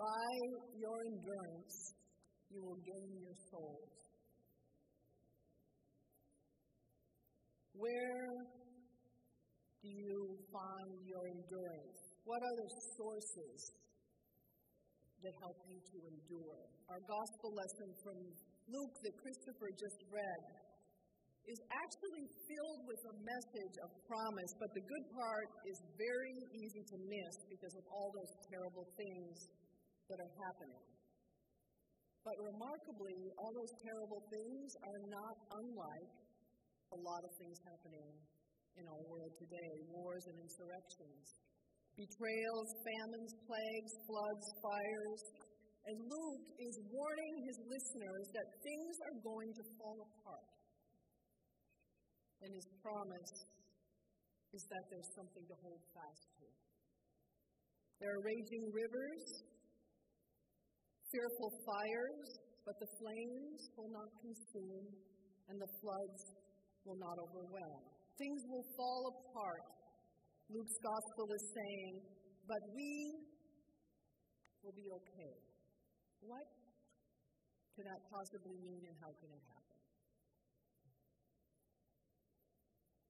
By your endurance, you will gain your souls. Where do you find your endurance? What are the sources that help you to endure? Our gospel lesson from Luke that Christopher just read is actually filled with a message of promise, but the good part is very easy to miss because of all those terrible things that are happening. But remarkably, all those terrible things are not unlike a lot of things happening in our world today wars and insurrections, betrayals, famines, plagues, floods, fires. And Luke is warning his listeners that things are going to fall apart. And his promise is that there's something to hold fast to. There are raging rivers, fearful fires, but the flames will not consume, and the floods will not overwhelm. Things will fall apart. Luke's gospel is saying, but we will be okay. What can that possibly mean, and how can it happen?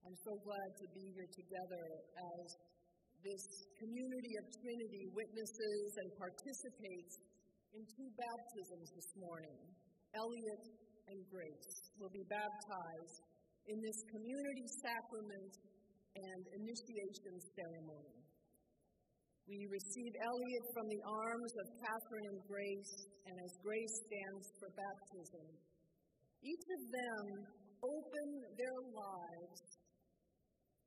I'm so glad to be here together as this community of Trinity witnesses and participates in two baptisms this morning. Elliot and Grace will be baptized in this community sacrament and initiation ceremony. We receive Elliot from the arms of Catherine and Grace, and as Grace stands for baptism, each of them open their lives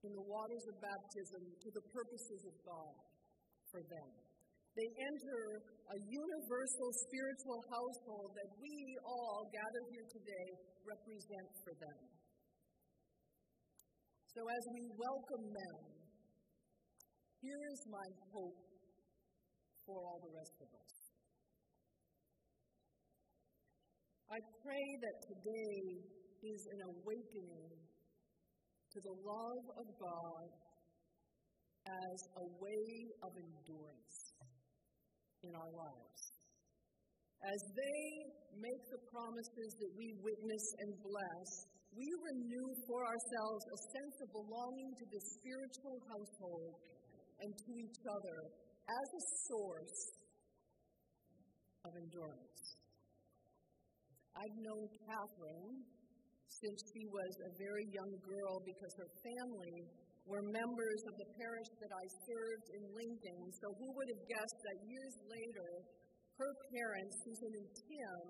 in the waters of baptism to the purposes of God for them. They enter a universal spiritual household that we all gathered here today represent for them. So as we welcome them, here is my hope for all the rest of us. I pray that today is an awakening to the love of God as a way of endurance in our lives. As they make the promises that we witness and bless, we renew for ourselves a sense of belonging to this spiritual household and to each other as a source of endurance. I've known Catherine since she was a very young girl because her family were members of the parish that I served in Lincoln. So who would have guessed that years later, her parents, Susan and Tim,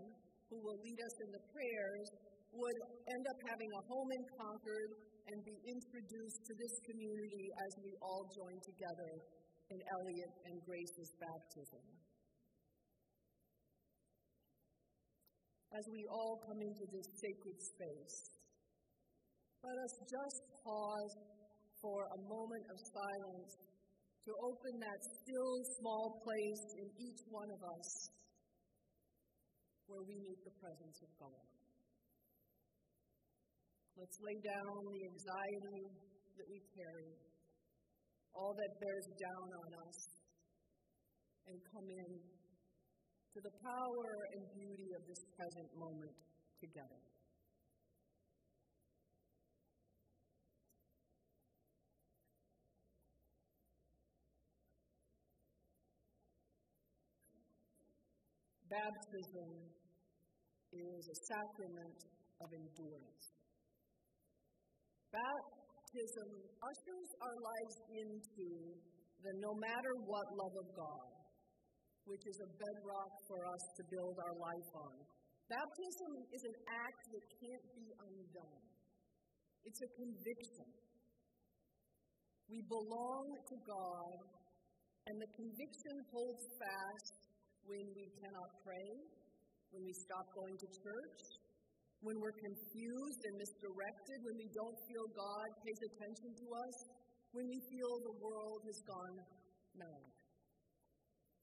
who will lead us in the prayers, would end up having a home in Concord and be introduced to this community as we all join together in Elliot and Grace's baptism. As we all come into this sacred space, let us just pause for a moment of silence to open that still small place in each one of us where we meet the presence of God. Let's lay down the anxiety that we carry, all that bears down on us, and come in to the power and beauty of this present moment together. Baptism is a sacrament of endurance. Baptism ushers our lives into the no matter what love of God, which is a bedrock for us to build our life on. Baptism is an act that can't be undone, it's a conviction. We belong to God, and the conviction holds fast when we cannot pray, when we stop going to church, when we're confused and misdirected, when we don't feel God pays attention to us, when we feel the world has gone mad.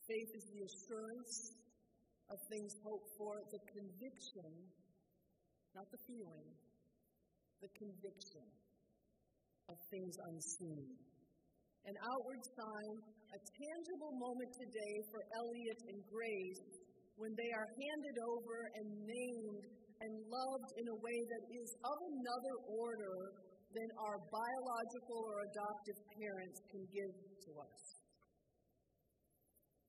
Faith is the assurance of things hoped for, the conviction, not the feeling, the conviction of things unseen. An outward sign a tangible moment today for Elliot and Grace when they are handed over and named and loved in a way that is of another order than our biological or adoptive parents can give to us.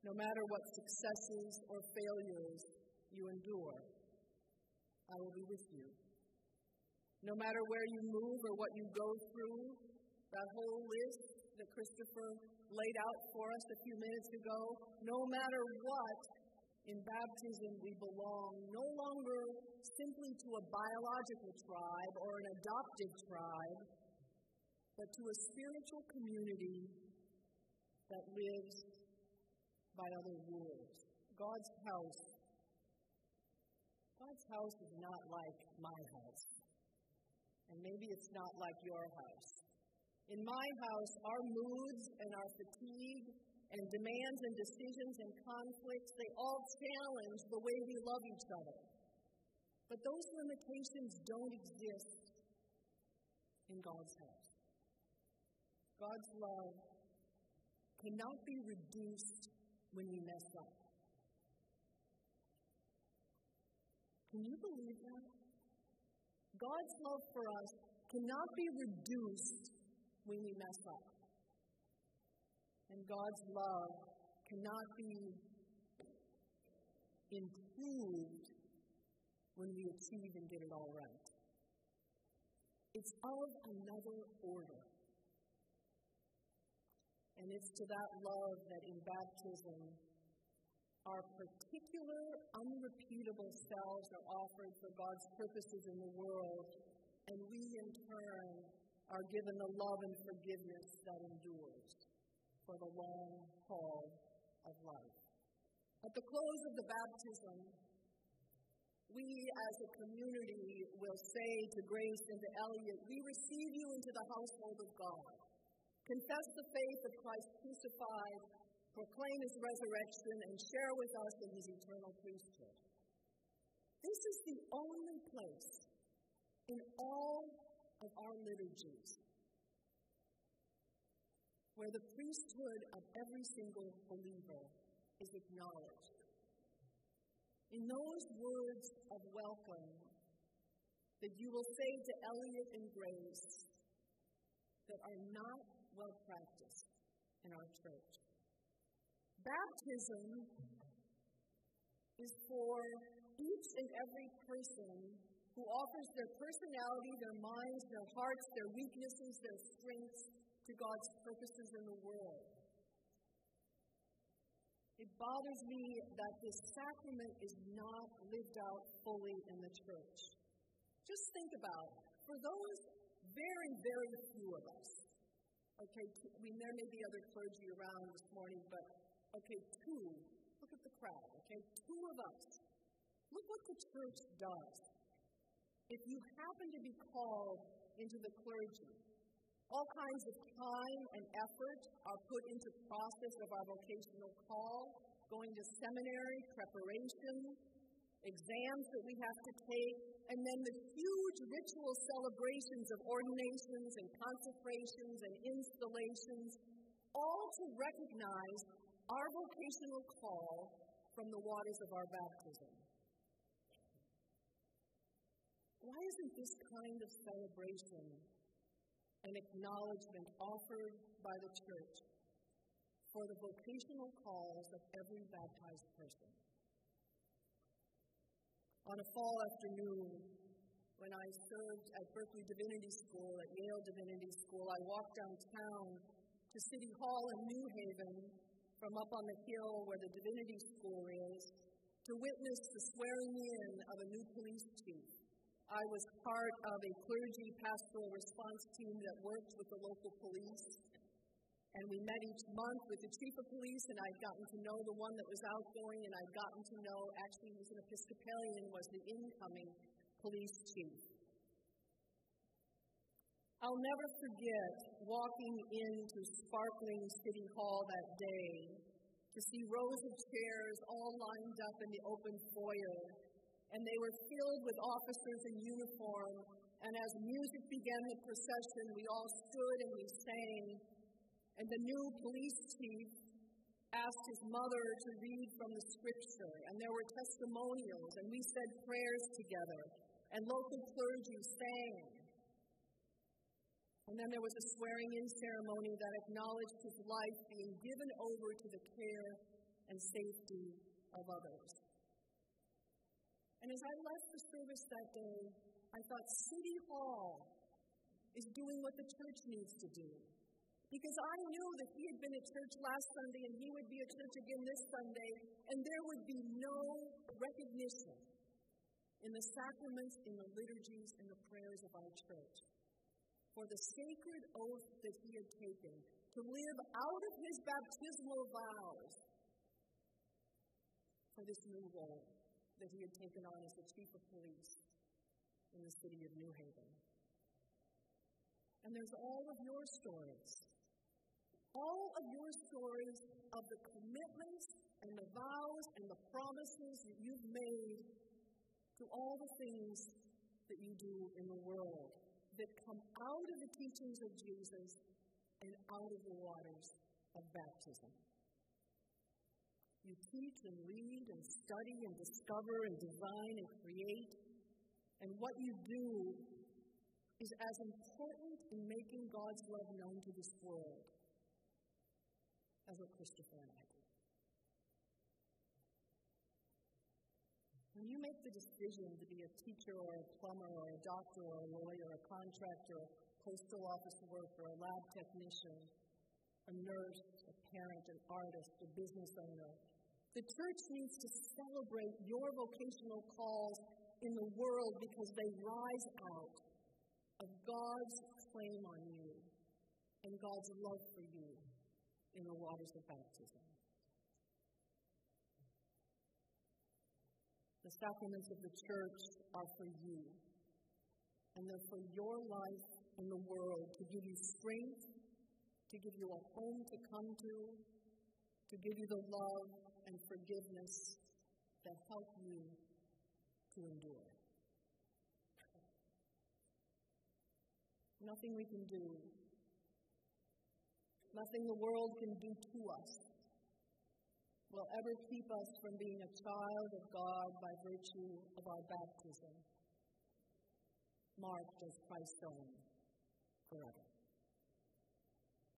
No matter what successes or failures you endure, I will be with you. No matter where you move or what you go through, that whole list that Christopher laid out for us a few minutes ago, no matter what, in baptism we belong no longer simply to a biological tribe or an adopted tribe, but to a spiritual community that lives by other rules. God's house. God's house is not like my house. And maybe it's not like your house. In my house, our moods and our fatigue and demands and decisions and conflicts, they all challenge the way we love each other. But those limitations don't exist in God's house. God's love cannot be reduced when we mess up. Can you believe that? God's love for us cannot be reduced when we mess up. And God's love cannot be improved when we achieve and get it all right. It's of another order. And it's to that love that in baptism, our particular, unrepeatable selves are offered for God's purposes in the world, and we in turn are given the love and forgiveness that endures for the long haul of life. At the close of the baptism, we as a community will say to Grace and to Elliot, We receive you into the household of God. Confess the faith of Christ crucified, proclaim his resurrection, and share with us in his eternal priesthood. This is the only place in all of our liturgies where the priesthood of every single believer is acknowledged. In those words of welcome that you will say to Elliot and Grace that are not well practiced in our church. Baptism is for each and every person who offers their personality, their minds, their hearts, their weaknesses, their strengths to God's purposes in the world. It bothers me that this sacrament is not lived out fully in the church. Just think about for those very, very few of us, okay, I mean, there may be other clergy around this morning, but okay, two, look at the crowd, okay, two of us. Look what the church does. If you happen to be called into the clergy, all kinds of time and effort are put into the process of our vocational call, going to seminary, preparation, exams that we have to take, and then the huge ritual celebrations of ordinations and consecrations and installations, all to recognize our vocational call from the waters of our baptism. Why isn't this kind of celebration an acknowledgement offered by the church for the vocational calls of every baptized person. On a fall afternoon, when I served at Berkeley Divinity School, at Yale Divinity School, I walked downtown to City Hall in New Haven from up on the hill where the Divinity School is to witness the swearing in of a new police chief. I was part of a clergy pastoral response team that worked with the local police. And we met each month with the chief of police, and I'd gotten to know the one that was outgoing, and I'd gotten to know, actually, he was an Episcopalian, was the incoming police chief. I'll never forget walking into sparkling City Hall that day to see rows of chairs all lined up in the open foyer and they were filled with officers in uniform. And as music began the procession, we all stood and we sang. And the new police chief asked his mother to read from the scripture, and there were testimonials, and we said prayers together, and local clergy sang. And then there was a swearing in ceremony that acknowledged his life being given over to the care and safety of others. And as I left the service that day, I thought City Hall is doing what the church needs to do. Because I knew that he had been at church last Sunday and he would be at church again this Sunday, and there would be no recognition in the sacraments, in the liturgies, in the prayers of our church for the sacred oath that he had taken to live out of his baptismal vows for this new role that he had taken on as the chief of police in the city of New Haven. And there's all of your stories. All of your stories of the commitments and the vows and the promises that you've made to all the things that you do in the world that come out of the teachings of Jesus and out of the waters of baptism. You teach and read and study and discover and design and create, and what you do is as important in making God's love known to this world as what Christopher and I do. When you make the decision to be a teacher or a plumber or a doctor or a lawyer, a contractor, a postal office worker, a lab technician, a nurse, a parent, an artist, a business owner, the church needs to celebrate your vocational calls in the world because they rise out of God's claim on you and God's love for you in the waters of baptism. The sacraments of the church are for you, and they're for your life in the world to give you strength, to give you a home to come to, to give you the love and forgiveness that help you to endure. Nothing we can do, nothing the world can do to us will ever keep us from being a child of God by virtue of our baptism, marked as Christ's own forever.